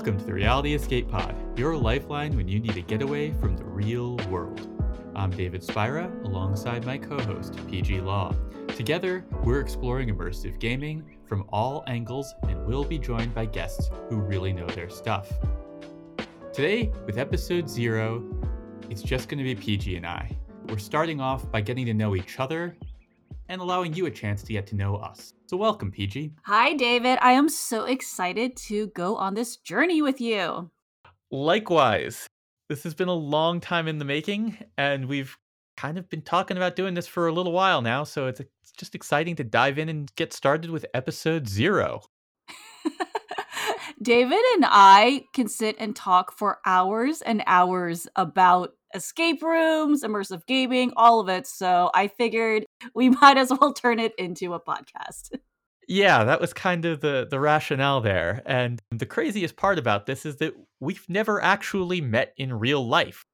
Welcome to the Reality Escape Pod, your lifeline when you need a getaway from the real world. I'm David Spira, alongside my co host, PG Law. Together, we're exploring immersive gaming from all angles and we'll be joined by guests who really know their stuff. Today, with episode zero, it's just going to be PG and I. We're starting off by getting to know each other and allowing you a chance to get to know us. So, welcome, PG. Hi, David. I am so excited to go on this journey with you. Likewise, this has been a long time in the making, and we've kind of been talking about doing this for a little while now. So, it's, it's just exciting to dive in and get started with episode zero. David and I can sit and talk for hours and hours about escape rooms, immersive gaming, all of it. So I figured we might as well turn it into a podcast. Yeah, that was kind of the the rationale there. And the craziest part about this is that we've never actually met in real life.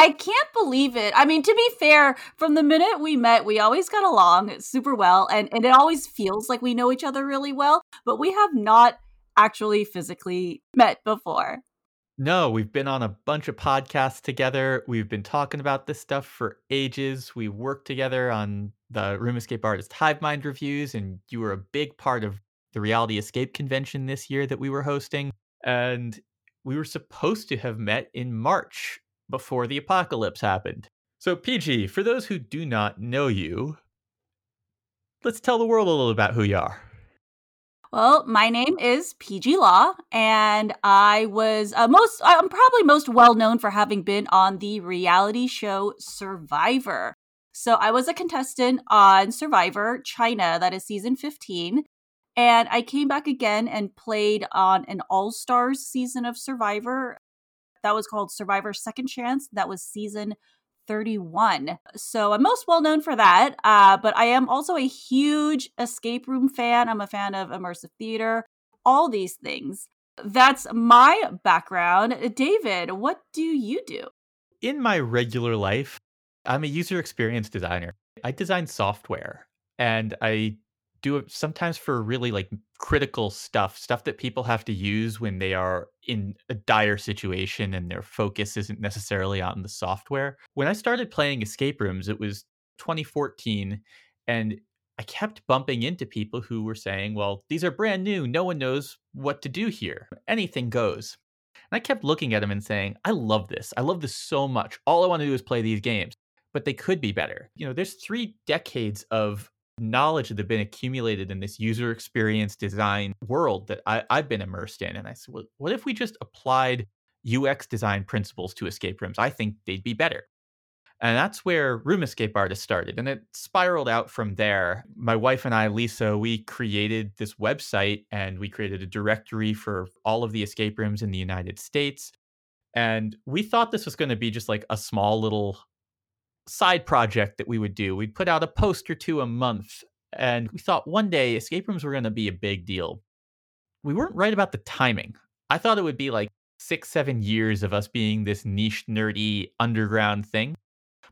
I can't believe it. I mean, to be fair, from the minute we met, we always got along super well, and, and it always feels like we know each other really well, but we have not actually physically met before. No, we've been on a bunch of podcasts together. We've been talking about this stuff for ages. We worked together on the Room Escape Artist Hive Mind reviews, and you were a big part of the Reality Escape convention this year that we were hosting. And we were supposed to have met in March before the apocalypse happened. So, PG, for those who do not know you, let's tell the world a little about who you are. Well, my name is PG Law, and I was uh, most, I'm probably most well known for having been on the reality show Survivor. So I was a contestant on Survivor China, that is season 15. And I came back again and played on an All Stars season of Survivor. That was called Survivor Second Chance. That was season 31. So I'm most well known for that. Uh, but I am also a huge escape room fan. I'm a fan of immersive theater, all these things. That's my background. David, what do you do? In my regular life, I'm a user experience designer. I design software and I do it sometimes for really like critical stuff, stuff that people have to use when they are in a dire situation and their focus isn't necessarily on the software. When I started playing escape rooms, it was 2014 and I kept bumping into people who were saying, "Well, these are brand new. No one knows what to do here. Anything goes." And I kept looking at them and saying, "I love this. I love this so much. All I want to do is play these games." But they could be better. You know, there's 3 decades of knowledge that had been accumulated in this user experience design world that I, have been immersed in. And I said, well, what if we just applied UX design principles to escape rooms? I think they'd be better. And that's where Room Escape Artist started. And it spiraled out from there. My wife and I, Lisa, we created this website and we created a directory for all of the escape rooms in the United States. And we thought this was going to be just like a small little side project that we would do. We'd put out a post or two a month, and we thought one day escape rooms were going to be a big deal. We weren't right about the timing. I thought it would be like six, seven years of us being this niche, nerdy, underground thing.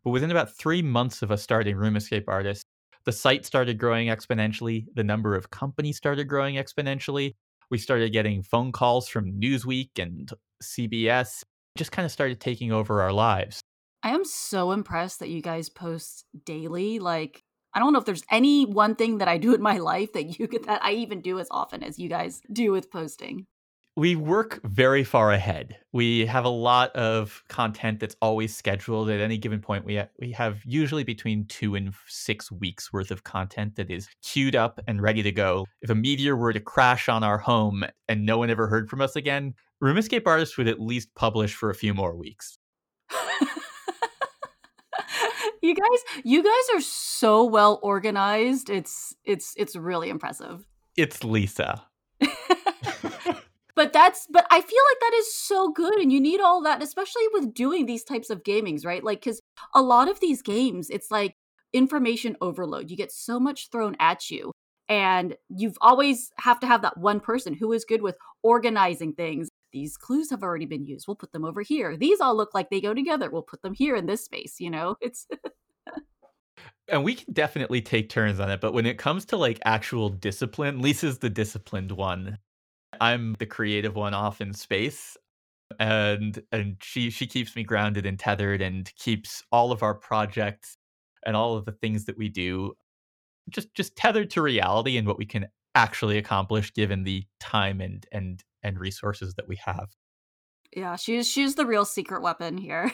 But within about three months of us starting Room Escape Artists, the site started growing exponentially. The number of companies started growing exponentially. We started getting phone calls from Newsweek and CBS, just kind of started taking over our lives. I am so impressed that you guys post daily. Like, I don't know if there's any one thing that I do in my life that you get that I even do as often as you guys do with posting. We work very far ahead. We have a lot of content that's always scheduled at any given point. We ha- we have usually between 2 and 6 weeks worth of content that is queued up and ready to go. If a meteor were to crash on our home and no one ever heard from us again, Room Escape Artists would at least publish for a few more weeks. You guys you guys are so well organized. It's it's it's really impressive. It's lisa. But that's but i feel like that is so good and you need all that especially with doing these types of gamings right? Like because a lot of these games it's like information overload. You get so much thrown at you and you've always have to have that one person who is good with organizing things these clues have already been used we'll put them over here. These all look like they go together we'll put them here in this space you know? It's and we can definitely take turns on it but when it comes to like actual discipline lisa's the disciplined one. I'm the creative one off in space and and she she keeps me grounded and tethered and keeps all of our projects and all of the things that we do just just tethered to reality and what we can actually accomplish given the time and and and resources that we have. Yeah, she's she's the real secret weapon here.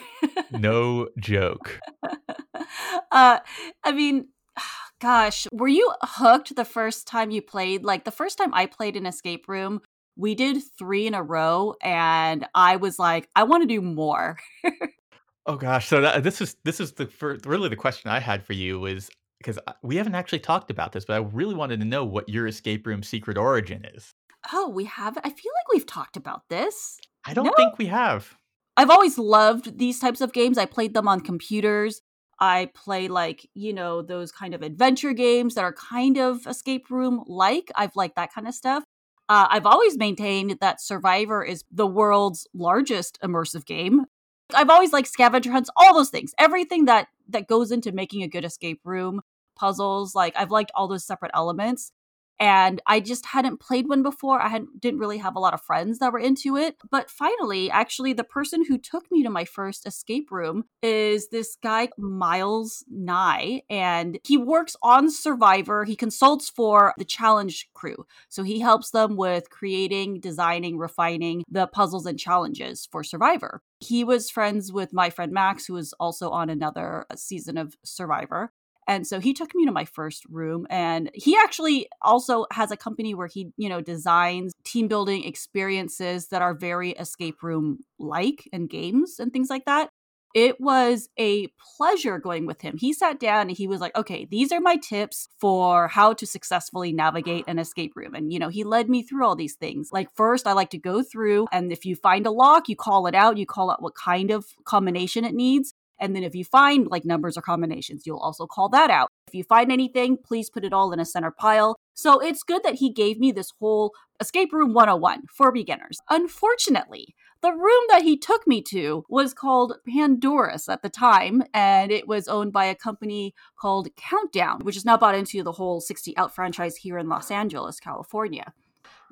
no joke. uh I mean, gosh, were you hooked the first time you played? Like the first time I played an escape room, we did 3 in a row and I was like, I want to do more. oh gosh, so that, this is this is the first, really the question I had for you was because we haven't actually talked about this, but I really wanted to know what your escape room secret origin is. Oh, we have I feel like we've talked about this. I don't no? think we have. I've always loved these types of games. I played them on computers. I play like, you know, those kind of adventure games that are kind of escape room like. I've liked that kind of stuff. Uh, I've always maintained that Survivor is the world's largest immersive game. I've always liked scavenger hunts, all those things, everything that that goes into making a good escape room, puzzles. Like I've liked all those separate elements and I just hadn't played one before. I hadn't didn't really have a lot of friends that were into it. But finally, actually the person who took me to my first escape room is this guy Miles Nye and he works on Survivor. He consults for the challenge crew. So he helps them with creating, designing, refining the puzzles and challenges for Survivor. He was friends with my friend Max who was also on another uh, season of Survivor. And so he took me to my first room and he actually also has a company where he, you know, designs team building experiences that are very escape room like and games and things like that. It was a pleasure going with him. He sat down and he was like, okay, these are my tips for how to successfully navigate an escape room. And, you know, he led me through all these things. Like, first, I like to go through, and if you find a lock, you call it out, you call out what kind of combination it needs. And then if you find like numbers or combinations, you'll also call that out. If you find anything, please put it all in a center pile. So it's good that he gave me this whole escape room 101 for beginners. Unfortunately, the room that he took me to was called Pandora's at the time, and it was owned by a company called Countdown, which is now bought into the whole 60 Out franchise here in Los Angeles, California.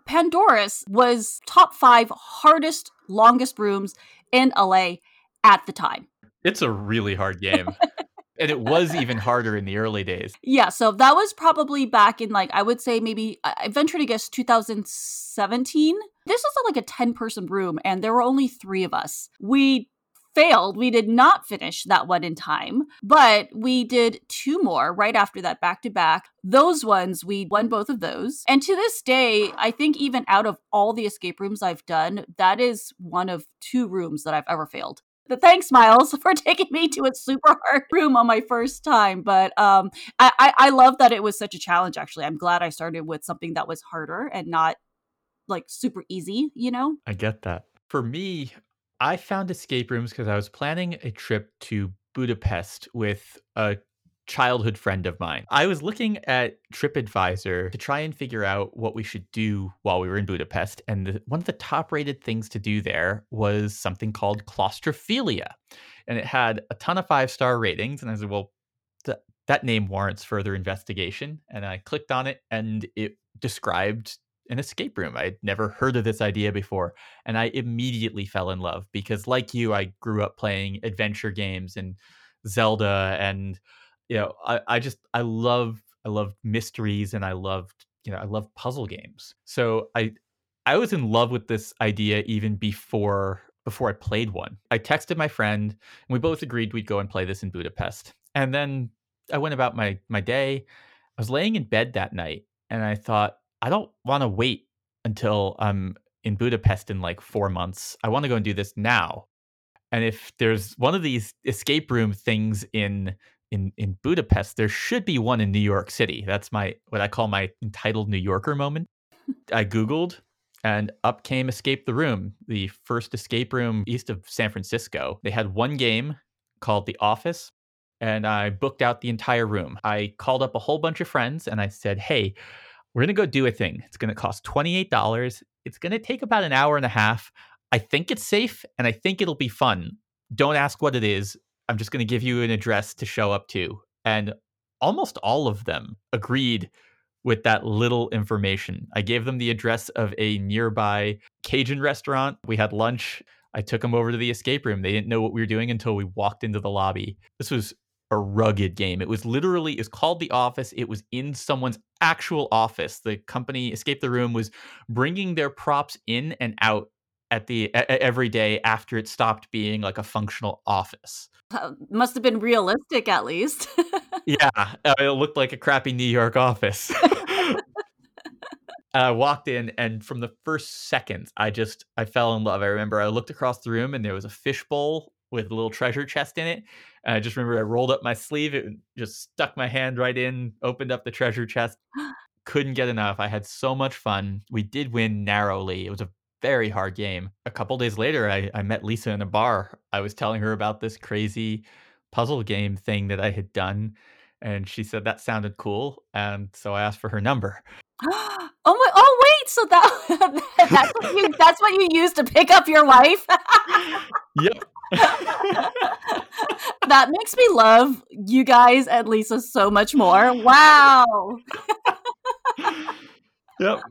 Pandora's was top five hardest, longest rooms in LA at the time. It's a really hard game. and it was even harder in the early days. Yeah, so that was probably back in like I would say maybe I venture to guess 2017. This was like a 10 person room and there were only 3 of us. We failed. We did not finish that one in time, but we did two more right after that back to back. Those ones, we won both of those. And to this day, I think even out of all the escape rooms I've done, that is one of two rooms that I've ever failed. But thanks, Miles, for taking me to a super hard room on my first time. But um, I, I, I love that it was such a challenge. Actually, I'm glad I started with something that was harder and not like super easy. You know, I get that. For me, I found escape rooms because I was planning a trip to Budapest with a childhood friend of mine. I was looking at TripAdvisor to try and figure out what we should do while we were in Budapest. And the, one of the top rated things to do there was something called claustrophilia. And it had a ton of five star ratings. And I said, well, th- that name warrants further investigation. And I clicked on it and it described an escape room. I'd never heard of this idea before. And I immediately fell in love because, like you, I grew up playing adventure games and Zelda and you know, I, I just I love I love mysteries and I loved you know I love puzzle games. So I I was in love with this idea even before before I played one. I texted my friend and we both agreed we'd go and play this in Budapest. And then I went about my my day. I was laying in bed that night and I thought I don't want to wait until I'm in Budapest in like 4 months. I want to go and do this now. And if there's one of these escape room things in in in Budapest, there should be one in New York City. That's my what I call my entitled New Yorker moment. I googled and up came Escape the Room, the first escape room east of San Francisco. They had one game called The Office and I booked out the entire room. I called up a whole bunch of friends and I said, "Hey, we're going to go do a thing. It's going to cost $28. It's going to take about an hour and a half. I think it's safe and I think it'll be fun. Don't ask what it is. I'm just going to give you an address to show up to. And almost all of them agreed with that little information. I gave them the address of a nearby Cajun restaurant. We had lunch. I took them over to the escape room. They didn't know what we were doing until we walked into the lobby. This was a rugged game. It was literally it's called The Office. It was in someone's actual office. The company Escape the Room was bringing their props in and out at the a- every day after it stopped being like a functional office. Uh, must have been realistic at least. yeah, uh, it looked like a crappy New York office. I walked in, and from the first second, I just I fell in love. I remember I looked across the room, and there was a fishbowl with a little treasure chest in it. And I just remember I rolled up my sleeve, it just stuck my hand right in, opened up the treasure chest. Couldn't get enough. I had so much fun. We did win narrowly. It was a very hard game. A couple days later, I, I met Lisa in a bar. I was telling her about this crazy puzzle game thing that I had done. And she said that sounded cool. And so I asked for her number. oh my! Oh wait! So that that's what you that's what you used to pick up your wife. yep. that makes me love you guys and Lisa so much more. Wow. yep.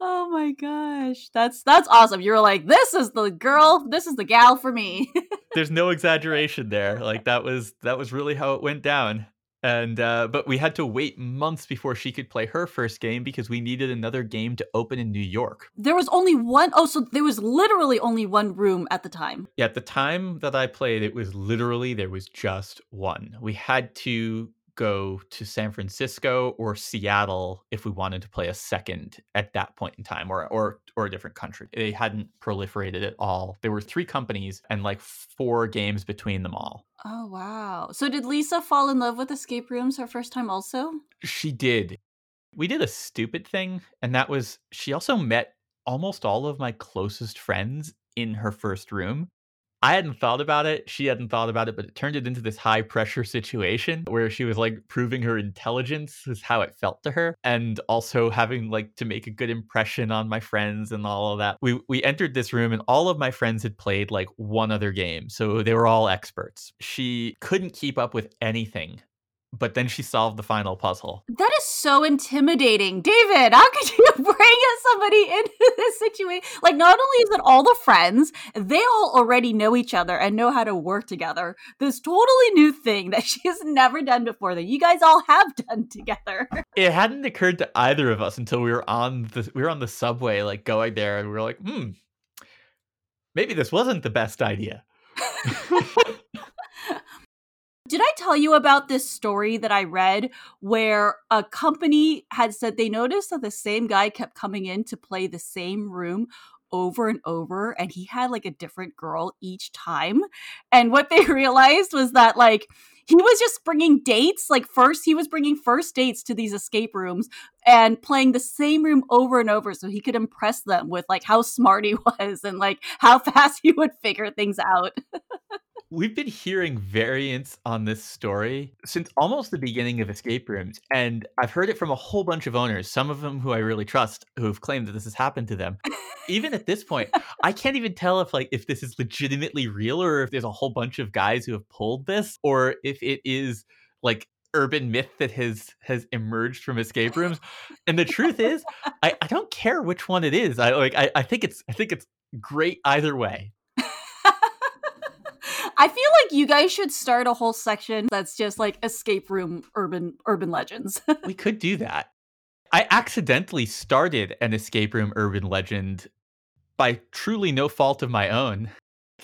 Oh my gosh. That's that's awesome. You were like, this is the girl, this is the gal for me. There's no exaggeration there. Like that was that was really how it went down. And uh, but we had to wait months before she could play her first game because we needed another game to open in New York. There was only one oh so there was literally only one room at the time. Yeah, at the time that I played, it was literally there was just one. We had to go to San Francisco or Seattle if we wanted to play a second at that point in time or or or a different country. They hadn't proliferated at all. There were three companies and like four games between them all. Oh wow. So did Lisa fall in love with escape rooms her first time also? She did. We did a stupid thing and that was she also met almost all of my closest friends in her first room. I hadn't thought about it. She hadn't thought about it, but it turned it into this high pressure situation where she was like proving her intelligence is how it felt to her, and also having like to make a good impression on my friends and all of that. We we entered this room and all of my friends had played like one other game, so they were all experts. She couldn't keep up with anything but then she solved the final puzzle. That is so intimidating. David, how could you bring somebody into this situation? Like, not only is it all the friends, they all already know each other and know how to work together. This totally new thing that she has never done before that you guys all have done together. It hadn't occurred to either of us until we were on the we were on the subway, like going there, and we were like, hmm, maybe this wasn't the best idea. Did I tell you about this story that I read where a company had said they noticed that the same guy kept coming in to play the same room over and over and he had like a different girl each time? And what they realized was that like he was just bringing dates like first he was bringing first dates to these escape rooms and playing the same room over and over so he could impress them with like how smart he was and like how fast he would figure things out We've been hearing variants on this story since almost the beginning of escape rooms, and I've heard it from a whole bunch of owners, some of them who I really trust, who've claimed that this has happened to them. even at this point, I can't even tell if like if this is legitimately real or if there's a whole bunch of guys who have pulled this or if it is like urban myth that has has emerged from escape rooms. And the truth is, I, I don't care which one it is. I like I, I think it's I think it's great either way. I feel like you guys should start a whole section that's just like escape room urban urban legends. we could do that. I accidentally started an escape room urban legend by truly no fault of my own.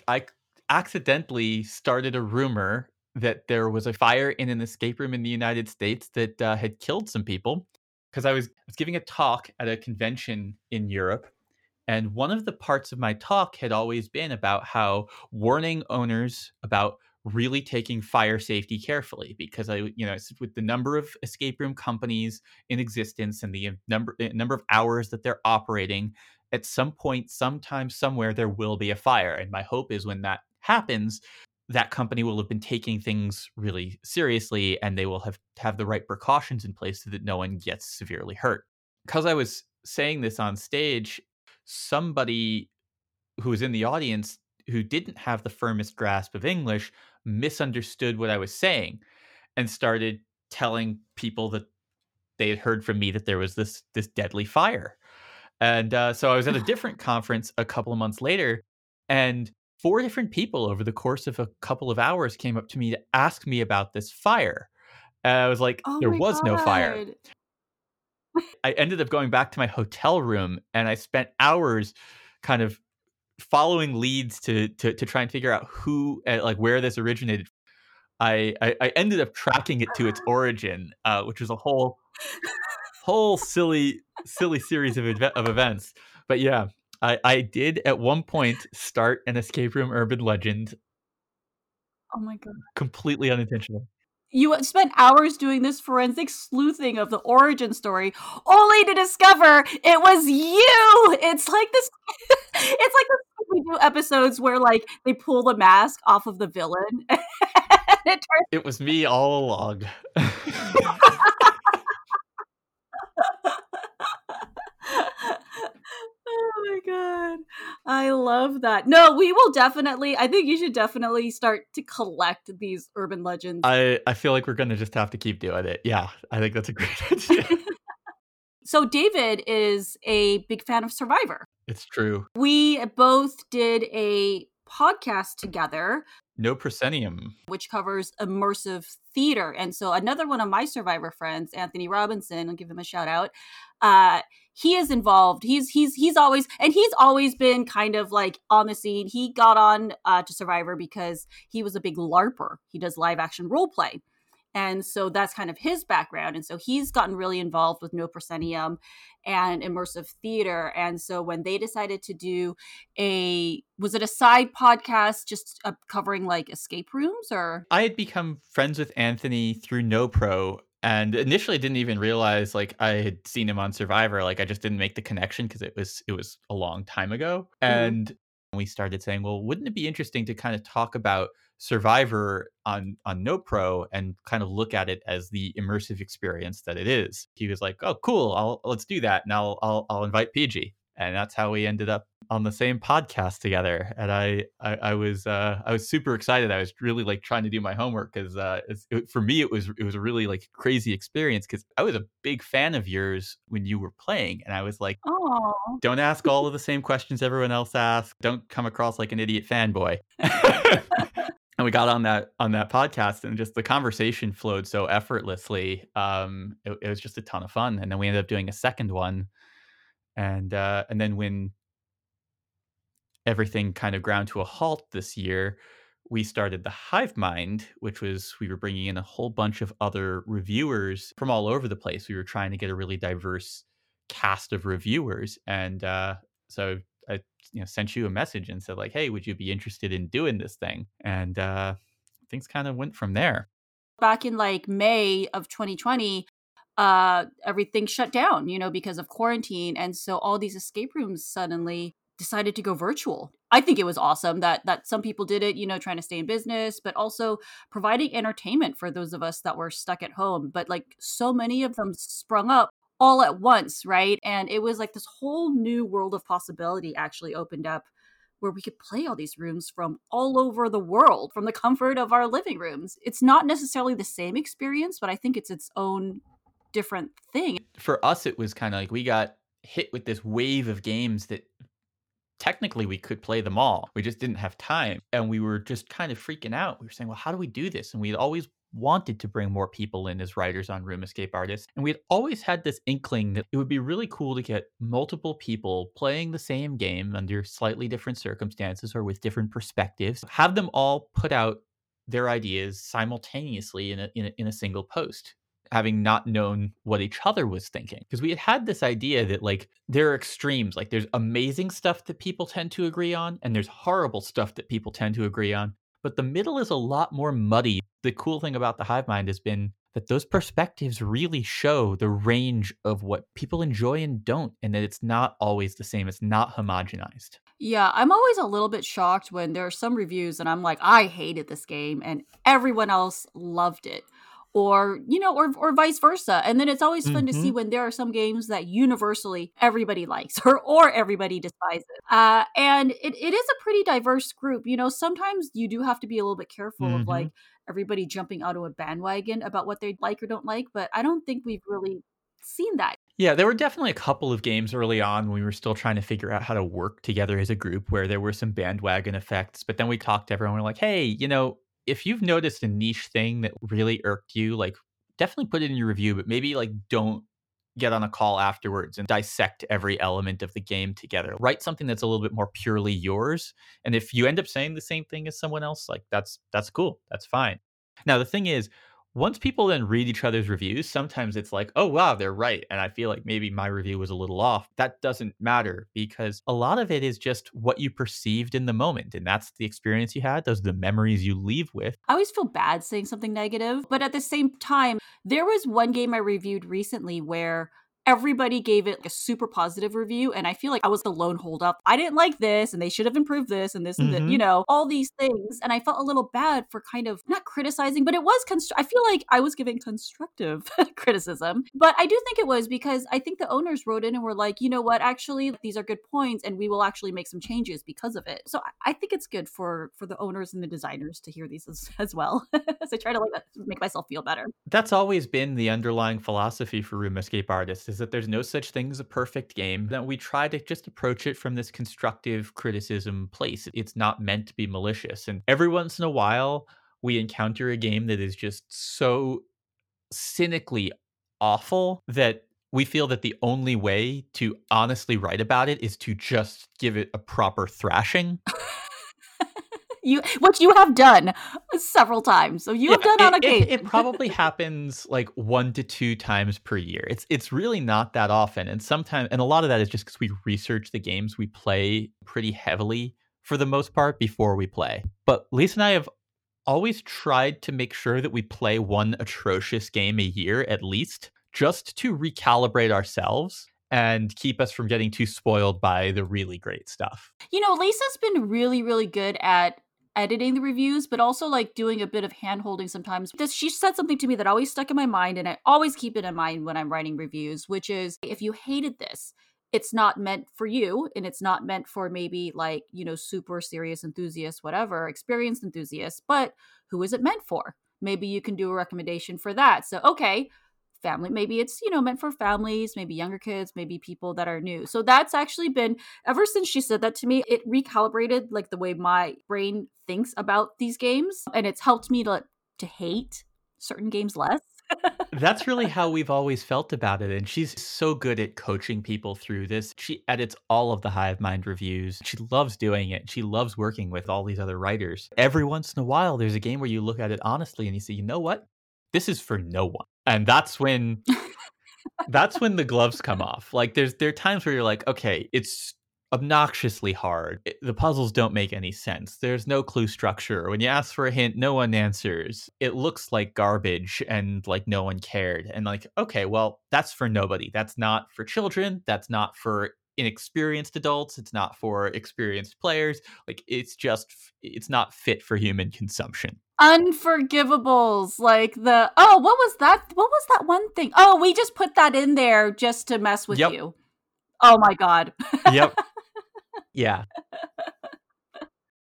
I accidentally started a rumor that there was a fire in an escape room in the United States that uh, had killed some people because I was, I was giving a talk at a convention in Europe and one of the parts of my talk had always been about how warning owners about really taking fire safety carefully because I, you know, with the number of escape room companies in existence and the number eh, number of hours that they're operating, at some point, sometime, somewhere, there will be a fire. And my hope is when that happens, that company will have been taking things really seriously and they will have have the right precautions in place so that no one gets severely hurt. Because I was saying this on stage somebody who was in the audience who didn't have the firmest grasp of English misunderstood what I was saying and started telling people that they had heard from me that there was this this deadly fire. And uh, so I was at a different conference a couple of months later, and four different people over the course of a couple of hours came up to me to ask me about this fire. And I was like, Oh there was no fire. I ended up going back to my hotel room and I spent hours kind of following leads to to to try and figure out who uh, like where this originated. I, I I ended up tracking it to its origin, uh, which was a whole whole silly silly series of eve- of events. But yeah, I I did at one point start an escape room urban legend, Oh my god. completely unintentional. You spent hours doing this forensic sleuthing of the origin story, only to discover it was you. It's like this. it's like we do episodes where like they pull the mask off of the villain, and it turns. It was me all along. oh my god, I love that. No, we will definitely. I think you should definitely start to collect these urban legends. I I feel like we're gonna just have to keep doing it. Yeah, I think that's a great idea. so David is a big fan of Survivor. it's true. We both did a podcast together No proscenium. which covers immersive theater. And so another one of my survivor friends, Anthony Robinson, I'll give him a shout out. Uh, he is involved. He's he's he's always and he's always been kind of like on the scene. He got on uh, to Survivor because he was a big LARPer. He does live action role play. And so that's kind of his background. And so he's gotten really involved with No Proscenium and immersive theater. And so when they decided to do a, was it a side podcast just uh, covering like escape rooms or? I had become friends with Anthony through No Pro and initially didn't even realize like I had seen him on Survivor. Like I just didn't make the connection because it was it was a long time ago. Mhm. And we started saying, well, wouldn't it be interesting to kind of talk about Survivor on on No Pro and kind of look at it as the immersive experience that it is? He was like, oh, cool, I'll let's do that, and I'll I'll, I'll invite PG. And that's how we ended up on the same podcast together. And I I, I was uh, I was super excited. I was really like trying to do my homework because uh, it, for me it was it was a really like crazy experience because I was a big fan of yours when you were playing, and I was like Oh, don't ask all of the same questions everyone else asks. Don't come across like an idiot fanboy. and we got on that on that podcast, and just the conversation flowed so effortlessly. Um, it, it was just a ton of fun. And then we ended up doing a second one, and uh, and then when everything kind of ground to a halt this year, we started the Hive Mind, which was we were bringing in a whole bunch of other reviewers from all over the place. We were trying to get a really diverse cast of reviewers, and uh, so I you know sent you a message and said like, "Hey, would you be interested in doing this thing?" And uh, things kind of went from there. back in like May of 2020, uh, everything shut down, you know, because of quarantine. And so all these escape rooms suddenly decided to go virtual. I think it was awesome that that some people did it, you know, trying to stay in business, but also providing entertainment for those of us that were stuck at home. But like so many of them sprung up all at once, right? And it was like this whole new world of possibility actually opened up where we could play all these rooms from all over the world from the comfort of our living rooms. It's not necessarily the same experience, but I think it's its own different thing. For us, it was kind of like we got hit with this wave of games that technically we could play them all. We just didn't have time. And we were just kind of freaking out. We were saying, well, how do we do this? And we always wanted to bring more people in as writers on Room Escape Artists. And we had always had this inkling that it would be really cool to get multiple people playing the same game under slightly different circumstances or with different perspectives, have them all put out their ideas simultaneously in a, in a, in a single post having not known what each other was thinking because we had had this idea that like there are extremes like there's amazing stuff that people tend to agree on and there's horrible stuff that people tend to agree on but the middle is a lot more muddy the cool thing about the hive mind has been that those perspectives really show the range of what people enjoy and don't and that it's not always the same it's not homogenized Yeah, I'm always a little bit shocked when there are some reviews and I'm like, I hated this game and everyone else loved it. Or, you know, or or vice versa. And then it's always fun to see when there are some games that universally everybody likes or or everybody despises. Uh and it, it is a pretty diverse group. You know, sometimes you do have to be a little bit careful Mhm. of like everybody jumping onto a bandwagon about what they like or don't like, but I don't think we've really seen that. Yeah, there were definitely a couple of games early on when we were still trying to figure out how to work together as a group where there were some bandwagon effects. But then we talked to everyone. We're like, hey, you know, if you've noticed a niche thing that really irked you, like definitely put it in your review, but maybe like don't get on a call afterwards and dissect every element of the game together. Write something that's a little bit more purely yours. And if you end up saying the same thing as someone else, like that's that's cool. That's fine. Now the thing is, once people then read each other's reviews, sometimes it's like, oh, wow, they're right. And I feel like maybe my review was a little off. That doesn't matter because a lot of it is just what you perceived in the moment. And that's the experience you had. Those are the memories you leave with. I always feel bad saying something negative. But at the same time, there was one game I reviewed recently where everybody gave it a super positive review and i feel like i was the lone holdup. I didn't like this and they should have improved this and this and Mhm. that you know all these things and i felt a little bad for kind of not criticizing but it was i feel like i was giving constructive criticism but i do think it was because i think the owners wrote in and were like you know what? Actually these are good points and we will actually make some changes because of it. So i, I think it's good for for the owners and the designers to hear these as, as well so i try to like make myself feel better. That's always been the underlying philosophy for Room Escape Artists is that there's no such thing as a perfect game. That we try to just approach it from this constructive criticism place. It's not meant to be malicious. And every once in a while, we encounter a game that is just so cynically awful that we feel that the only way to honestly write about it is to just give it a proper thrashing. you which you have done several times so you have Yeah, done on it, it- It, probably happens like one to two times per year. It's it's really not that often, and sometimes and a lot of that is just because we research the games we play pretty heavily for the most part before we play. But Lisa and I have always tried to make sure that we play one atrocious game a year at least, just to recalibrate ourselves and keep us from getting too spoiled by the really great stuff. you know lisa's been really really good at editing the reviews but also like doing a bit of hand holding sometimes. This she said something to me that always stuck in my mind and i always keep it in mind when i'm writing reviews which is if you hated this it's not meant for you and it's not meant for maybe like you know super serious enthusiasts whatever experienced enthusiasts but who is it meant for? Maybe you can do a recommendation for that. So okay family maybe it's you know meant for families maybe younger kids maybe people that are new so that's actually been ever since she said that to me it recalibrated like the way my brain thinks about these games and it's helped me to to hate certain games less That's really how we've always felt about it. And she's so good at coaching people through this. She edits all of the Hive Mind reviews. She loves doing it. She loves working with all these other writers. Every once in a while, there's a game where you look at it honestly and you say, you know what? This is for no one. And that's when that's when the gloves come off. Like there's there are times where you're like, okay, it's obnoxiously hard. It- the puzzles don't make any sense. There's no clue structure. When you ask for a hint, no one answers. It looks like garbage and like no one cared. And like, okay, well, that's for nobody. That's not for children. That's not for inexperienced adults. It's not for experienced players. Like it's just it's not fit for human consumption. Unforgivables like the oh what was that what was that one thing oh we just put that in there just to mess with Yep. you oh my god Yep. yeah.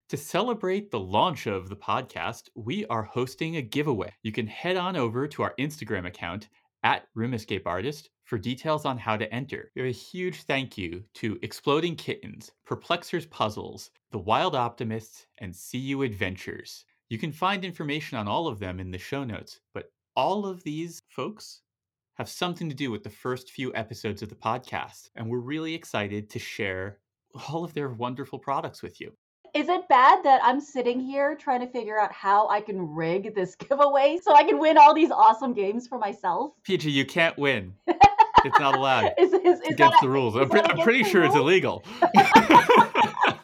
To celebrate the launch of the podcast, we are hosting a giveaway. You can head on over to our Instagram account at Room Escape Artist for details on how to enter. We have a huge thank you to Exploding Kittens, Perplexers Puzzles, The Wild Optimists, and CU Adventures. You can find information on all of them in the show notes, but all of these folks have something to do with the first few episodes of the podcast, and we're really excited to share all of their wonderful products with you. Is it bad that I'm sitting here trying to figure out how I can rig this giveaway so I can win all these awesome games for myself? PG, you can't win. It's not allowed. Is, is, is against that, the rules. I'm, pre- I'm pretty sure it's illegal.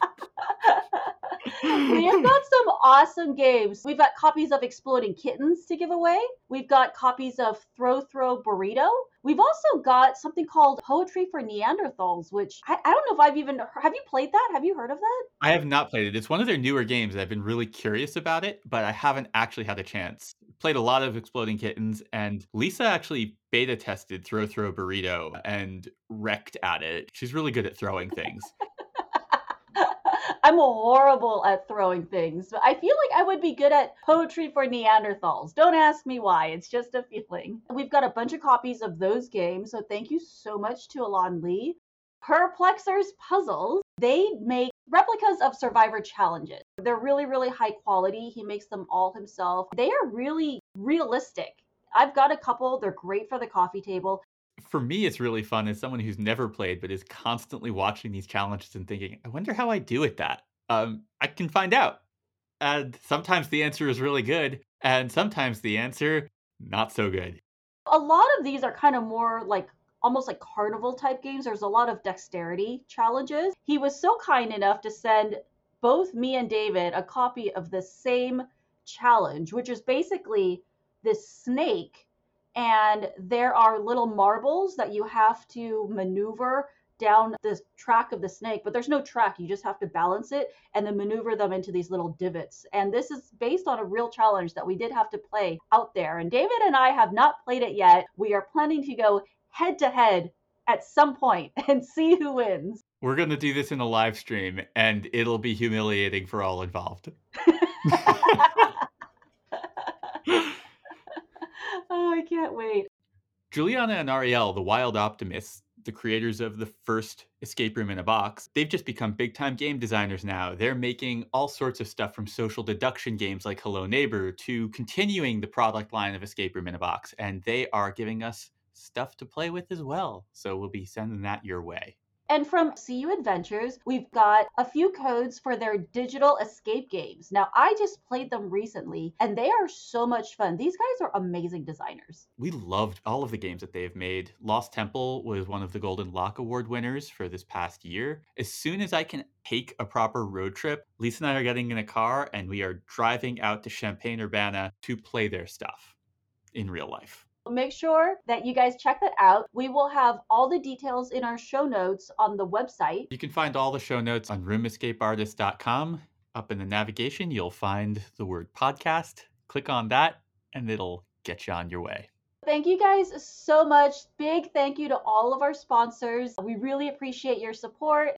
we have got some awesome games. We've got copies of Exploding Kittens to give away. We've got copies of Throw Throw Burrito. We've also got something called Poetry for Neanderthals, which I, I don't know if I've even have you played that? Have you heard of that? I have not played it. It's one of their newer games. I've been really curious about it, but I haven't actually had a chance. Played a lot of Exploding Kittens, and Lisa actually beta tested Throw Throw Burrito and wrecked at it. She's really good at throwing things. I'm horrible at throwing things, but I feel like I would be good at poetry for Neanderthals. Don't ask me why, it's just a feeling. We've got a bunch of copies of those games, so thank you so much to Elan Lee. Perplexers Puzzles, they make replicas of Survivor challenges. They're really, really high quality. He makes them all himself. They are really realistic. I've got a couple, they're great for the coffee table for me, it's really fun as someone who's never played but is constantly watching these challenges and thinking, I wonder how I do at that. Um, I can find out. And sometimes the answer is really good, and sometimes the answer not so good. A lot of these are kind of more like almost like carnival type games. There's a lot of dexterity challenges. He was so kind enough to send both me and David a copy of the same challenge, which is basically this snake and there are little marbles that you have to maneuver down the track of the snake, but there's no track. You just have to balance it and then maneuver them into these little divots. And this is based on a real challenge that we did have to play out there. And David and I have not played it yet. We are planning to go head to head at some point and see who wins. We're going to do this in a live stream and it'll be humiliating for all involved. oh, I can't wait. Juliana and Ariel, the wild optimists, the creators of the first escape room in a box, they've just become big time game designers now. They're making all sorts of stuff from social deduction games like Hello Neighbor to continuing the product line of Escape Room in a Box. And they are giving us stuff to play with as well. So we'll be sending that your way. And from CU Adventures, we've got a few codes for their digital escape games. Now, I just played them recently and they are so much fun. These guys are amazing designers. We loved all of the games that they've made. Lost Temple was one of the Golden Lock Award winners for this past year. As soon as I can take a proper road trip, Lisa and I are getting in a car and we are driving out to Champaign Urbana to play their stuff in real life. Make sure that you guys check that out. We will have all the details in our show notes on the website. You can find all the show notes on roomescapeartist.com. Up in the navigation, you'll find the word podcast. Click on that, and it'll get you on your way. Thank you guys so much. Big thank you to all of our sponsors. We really appreciate your support.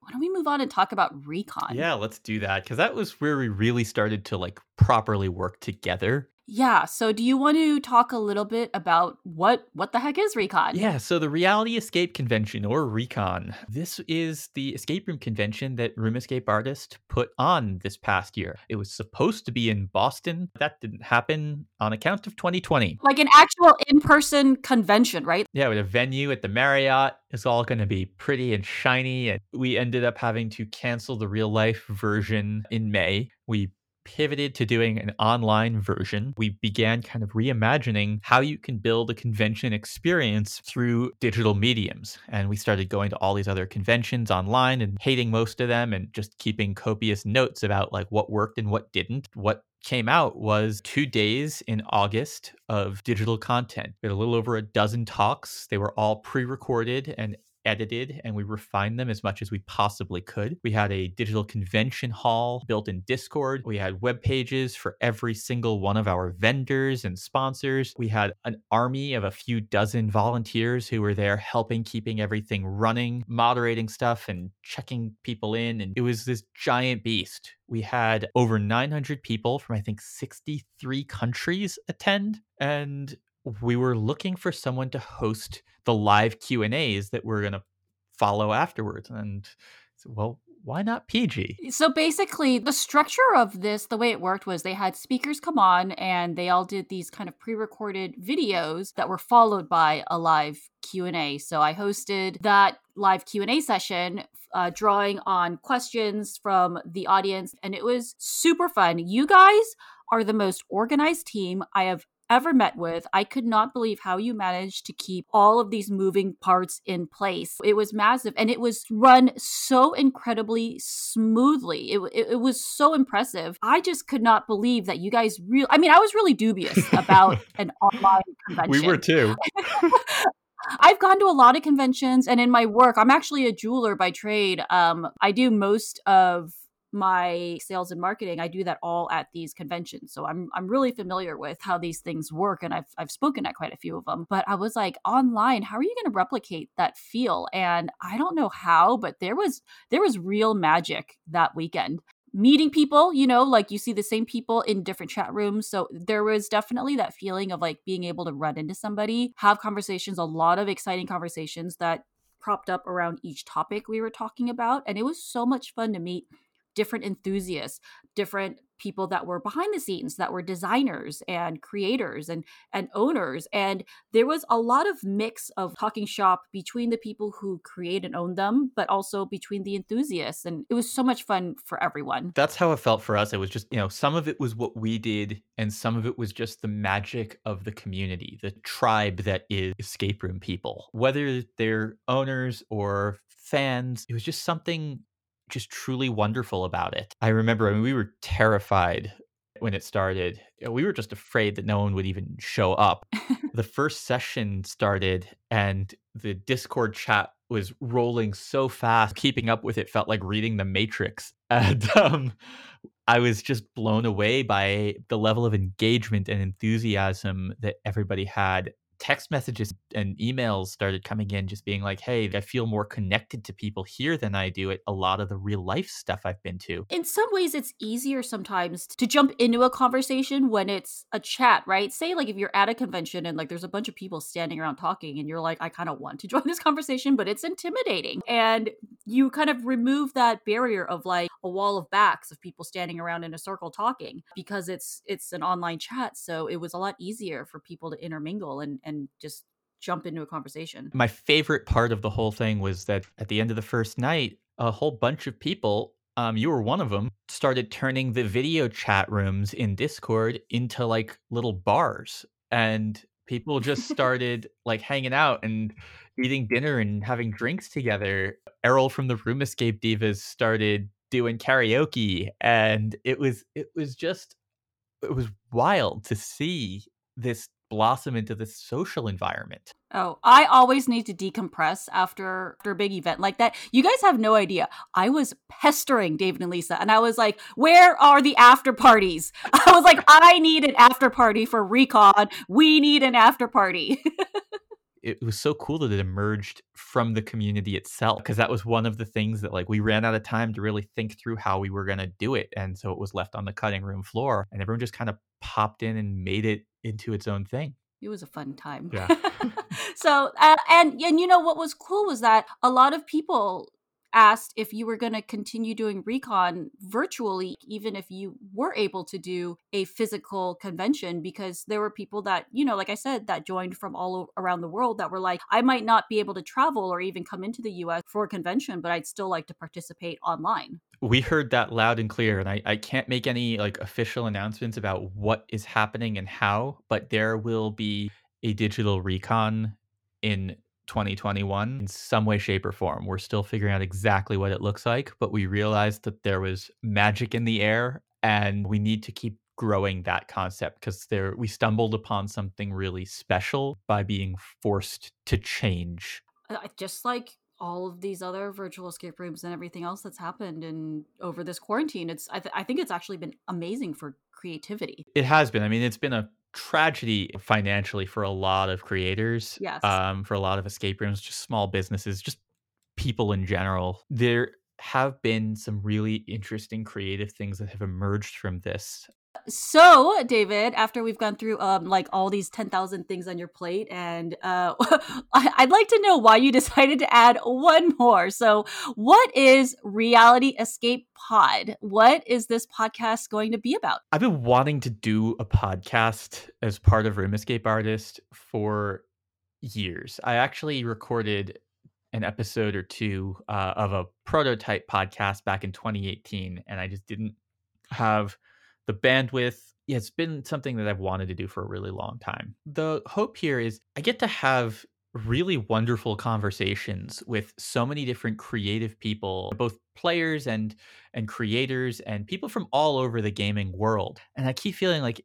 Why don't we move on and talk about recon? Yeah, let's do that because that was where we really started to like properly work together yeah. So do you want to talk a little bit about what what the heck is Recon? Yeah, so the Reality Escape Convention or Recon. This is the escape room convention that Room Escape Artist put on this past year. It was supposed to be in Boston. But that didn't happen on account of 2020. Like an actual in-person convention, right? Yeah, with a venue at the Marriott. It's all going to be pretty and shiny and we ended up having to cancel the real life version in May. We pivoted to doing an online version, we began kind of reimagining how you can build a convention experience through digital mediums. And we started going to all these other conventions online and hating most of them and just keeping copious notes about like what worked and what didn't. What came out was two days in August of digital content. We had a little over a dozen talks. They were all pre recorded and edited and we refined them as much as we possibly could. We had a digital convention hall built in Discord. We had web pages for every single one of our vendors and sponsors. We had an army of a few dozen volunteers who were there helping keeping everything running, moderating stuff and checking people in and it was this giant beast. We had over 900 people from I think 63 countries attend and we were looking for someone to host the live Q and A's that we're going to follow afterwards. And well, why not PG? So basically, the structure of this, the way it worked was they had speakers come on and they all did these kind of pre-recorded videos that were followed by a live Q&A. So I hosted that live Q&A session uh, drawing on questions from the audience and it was super fun. You guys are the most organized team I have ever met with. I could not believe how you managed to keep all of these moving parts in place. It was massive and it was run so incredibly smoothly. It, it, it was so impressive. I just could not believe that you guys really, I mean, I was really dubious about an online convention. We were too. I've gone to a lot of conventions and in my work, I'm actually a jeweler by trade. Um, I do most of my sales and marketing, I do that all at these conventions. So I'm I'm really familiar with how these things work and I've I've spoken at quite a few of them. But I was like, online, how are you going to replicate that feel? And I don't know how, but there was there was real magic that weekend meeting people, you know, like you see the same people in different chat rooms. So there was definitely that feeling of like being able to run into somebody, have conversations, a lot of exciting conversations that propped up around each topic we were talking about. And it was so much fun to meet different enthusiasts, different people that were behind the scenes that were designers and creators and and owners and there was a lot of mix of talking shop between the people who create and own them but also between the enthusiasts and it was so much fun for everyone. That's how it felt for us. It was just you know some of it was what we did and some of it was just the magic of the community the tribe that is escape room people. Whether they're owners or fans it was just something just truly wonderful about it. I remember I mean, we were terrified when it started. We were just afraid that no one would even show up. the first session started and the Discord chat was rolling so fast, keeping up with it felt like reading the Matrix. And um, I was just blown away by the level of engagement and enthusiasm that everybody had text messages and emails started coming in just being like hey i feel more connected to people here than i do at a lot of the real life stuff i've been to. In some ways it's easier sometimes to jump into a conversation when it's a chat right? Say like if you're at a convention and like there's a bunch of people standing around talking and you're like i kind of want to join this conversation but it's intimidating. And you kind of remove that barrier of like a wall of backs of people standing around in a circle talking because it's it's an online chat so it was a lot easier for people to intermingle and, and just jump into a conversation. My favorite part of the whole thing was that at the end of the first night, a whole bunch of people, um, you were one of them, started turning the video chat rooms in Discord into like little bars. And people just started like hanging out and eating dinner and having drinks together. Errol from the Room Escape Divas started doing karaoke and it was it was just it was wild to see this blossom into this social environment. Oh, I always need to decompress after after a big event like that. You guys have no idea. I was pestering David and Lisa and I was like, "Where are the after parties?" I was like, "I need an after party for Recon. We need an after party." it was so cool that it emerged from the community itself because that was one of the things that like we ran out of time to really think through how we were going to do it and so it was left on the cutting room floor and everyone just kind of popped in and made it into its own thing. It was a fun time. Yeah. so, uh, and and you know what was cool was that a lot of people asked if you were going to continue doing recon virtually even if you were able to do a physical convention because there were people that you know like i said that joined from all around the world that were like i might not be able to travel or even come into the us for a convention but i'd still like to participate online. We heard that loud and clear and I, I can't make any like official announcements about what is happening and how but there will be a digital recon in 2021 in some way shape or form we're still figuring out exactly what it looks like but we realized that there was magic in the air and we need to keep growing that concept because there we stumbled upon something really special by being forced to change. Just like all of these other virtual escape rooms and everything else that's happened and over this quarantine it's I, th- I think it's actually been amazing for creativity. It has been. I mean it's been a tragedy financially for a lot of creators yes. um for a lot of escape rooms just small businesses just people in general. There have been some really interesting creative things that have emerged from this so, David, after we've gone through um like all these 10,000 things on your plate and uh I'd like to know why you decided to add one more. So, what is Reality Escape Pod? What is this podcast going to be about? I've been wanting to do a podcast as part of Room Escape Artist for years. I actually recorded an episode or two uh, of a prototype podcast back in 2018 and I just didn't have the bandwidth yeah, it's been something that I've wanted to do for a really long time. The hope here is I get to have really wonderful conversations with so many different creative people, both players and and creators and people from all over the gaming world. And I keep feeling like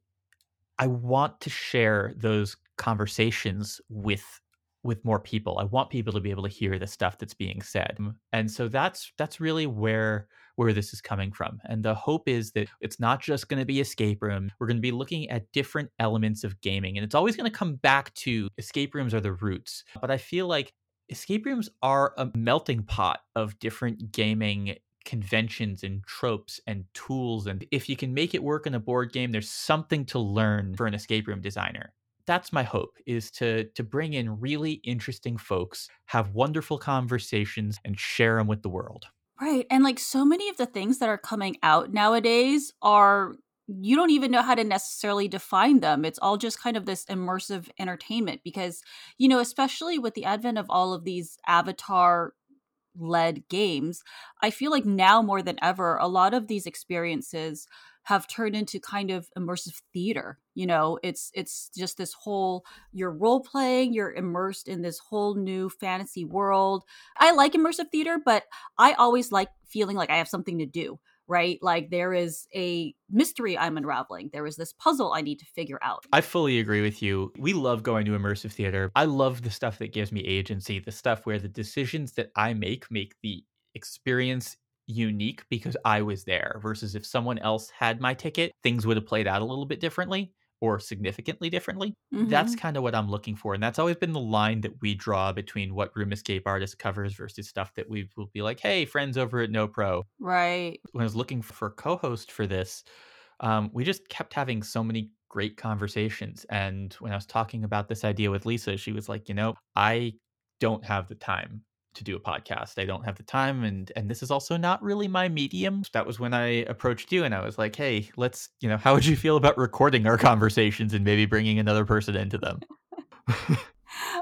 I want to share those conversations with with more people. I want people to be able to hear the stuff that's being said. And so that's that's really where where this is coming from. And the hope is that it's not just going to be escape room. We're going to be looking at different elements of gaming. And it's always going to come back to escape rooms are the roots. But I feel like escape rooms are a melting pot of different gaming conventions and tropes and tools and if you can make it work in a board game there's something to learn for an escape room designer that's my hope is to to bring in really interesting folks have wonderful conversations and share them with the world right and like so many of the things that are coming out nowadays are you don't even know how to necessarily define them. It's all just kind of this immersive entertainment because, you know, especially with the advent of all of these avatar led games, I feel like now more than ever, a lot of these experiences have turned into kind of immersive theater. You know, it's it's just this whole you're role playing, you're immersed in this whole new fantasy world. I like immersive theater, but I always like feeling like I have something to do right? Like there is a mystery I'm unraveling. There is this puzzle I need to figure out. I fully agree with you. We love going to immersive theater. I love the stuff that gives me agency, the stuff where the decisions that I make make the experience unique because I was there versus if someone else had my ticket, things would have played out a little bit differently or significantly differently. Mm-hmm. That's kind of what I'm looking for. And that's always been the line that we draw between what Room Escape Artist covers versus stuff that we will be like, hey, friends over at No Pro. Right. When I was looking for co host for this, um, we just kept having so many great conversations. And when I was talking about this idea with Lisa, she was like, you know, I don't have the time to do a podcast. I don't have the time and and this is also not really my medium. That was when I approached you and I was like, "Hey, let's, you know, how would you feel about recording our conversations and maybe bringing another person into them?"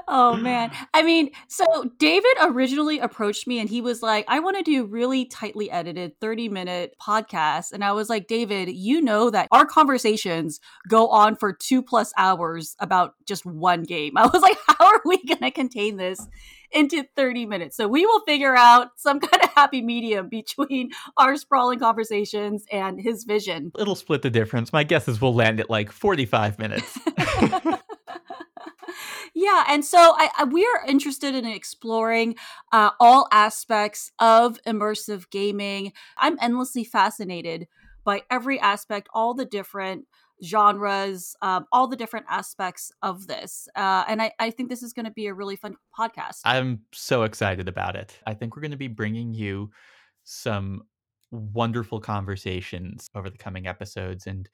oh man. I mean, so David originally approached me and he was like, I want to do really tightly edited 30 minute podcasts. And I was like, David, you know that our conversations go on for two plus hours about just one game. I was like, how are we going to contain this into 30 minutes? So we will figure out some kind of happy medium between our sprawling conversations and his vision. It'll split the difference. My guess is we'll land at like 45 minutes. yeah, and so I, I, we are interested in exploring uh, all aspects of immersive gaming. I'm endlessly fascinated by every aspect, all the different genres, um, all the different aspects of this. Uh, and I, I think this is going to be a really fun podcast. I'm so excited about it. I think we're going to be bringing you some wonderful conversations over the coming episodes. And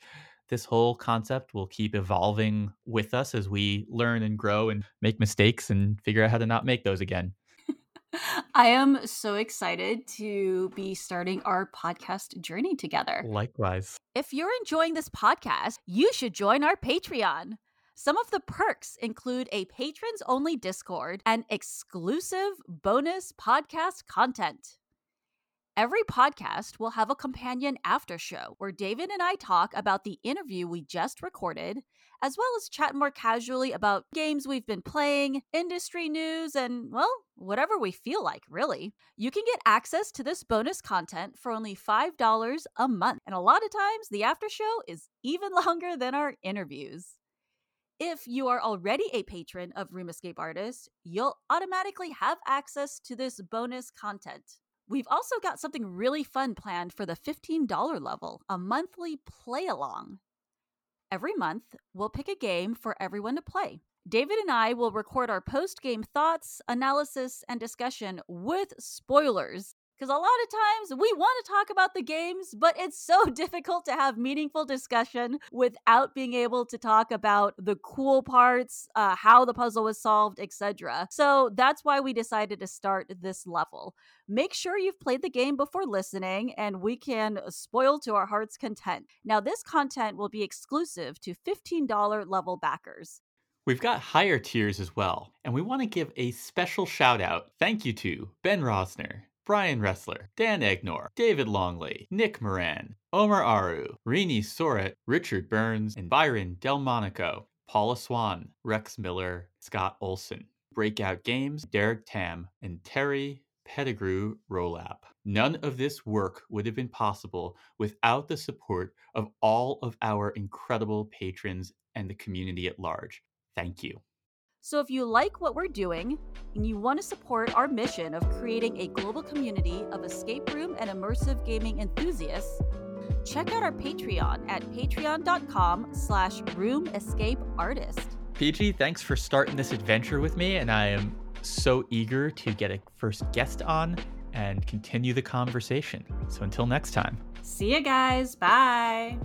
this whole concept will keep evolving with us as we learn and grow and make mistakes and figure out how to not make those again. I am so excited to be starting our podcast journey together. Likewise. If you're enjoying this podcast, you should join our Patreon. Some of the perks include a patrons only Discord and exclusive bonus podcast content. Every podcast will have a companion after show where David and I talk about the interview we just recorded, as well as chat more casually about games we've been playing, industry news, and, well, whatever we feel like, really. You can get access to this bonus content for only $5 a month, and a lot of times the after show is even longer than our interviews. If you are already a patron of Room Escape Artist, you'll automatically have access to this bonus content. We've also got something really fun planned for the $15 level a monthly play along. Every month, we'll pick a game for everyone to play. David and I will record our post game thoughts, analysis, and discussion with spoilers because a lot of times we want to talk about the games, but it's so difficult to have meaningful discussion without being able to talk about the cool parts, uh, how the puzzle was solved, etc. So that's why we decided to start this level. Make sure you've played the game before listening, and we can spoil to our heart's content. Now, this content will be exclusive to $15 level backers. We've got higher tiers as well, and we want to give a special shout out thank you to Ben Rosner, Brian Ressler, Dan Egnor, David Longley, Nick Moran, Omar Aru, Rini Soret, Richard Burns, and Byron Delmonico, Paula Swan, Rex Miller, Scott Olson, Breakout Games, Derek Tam, and Terry Pettigrew Rolap. None of this work would have been possible without the support of all of our incredible patrons and the community at large. Thank you. So if you like what we're doing and you want to support our mission of creating a global community of escape room and immersive gaming enthusiasts, check out our Patreon at patreon.com slash roomescapeartist. PG, thanks for starting this adventure with me, and I am so eager to get a first guest on and continue the conversation. So until next time. See you guys. Bye.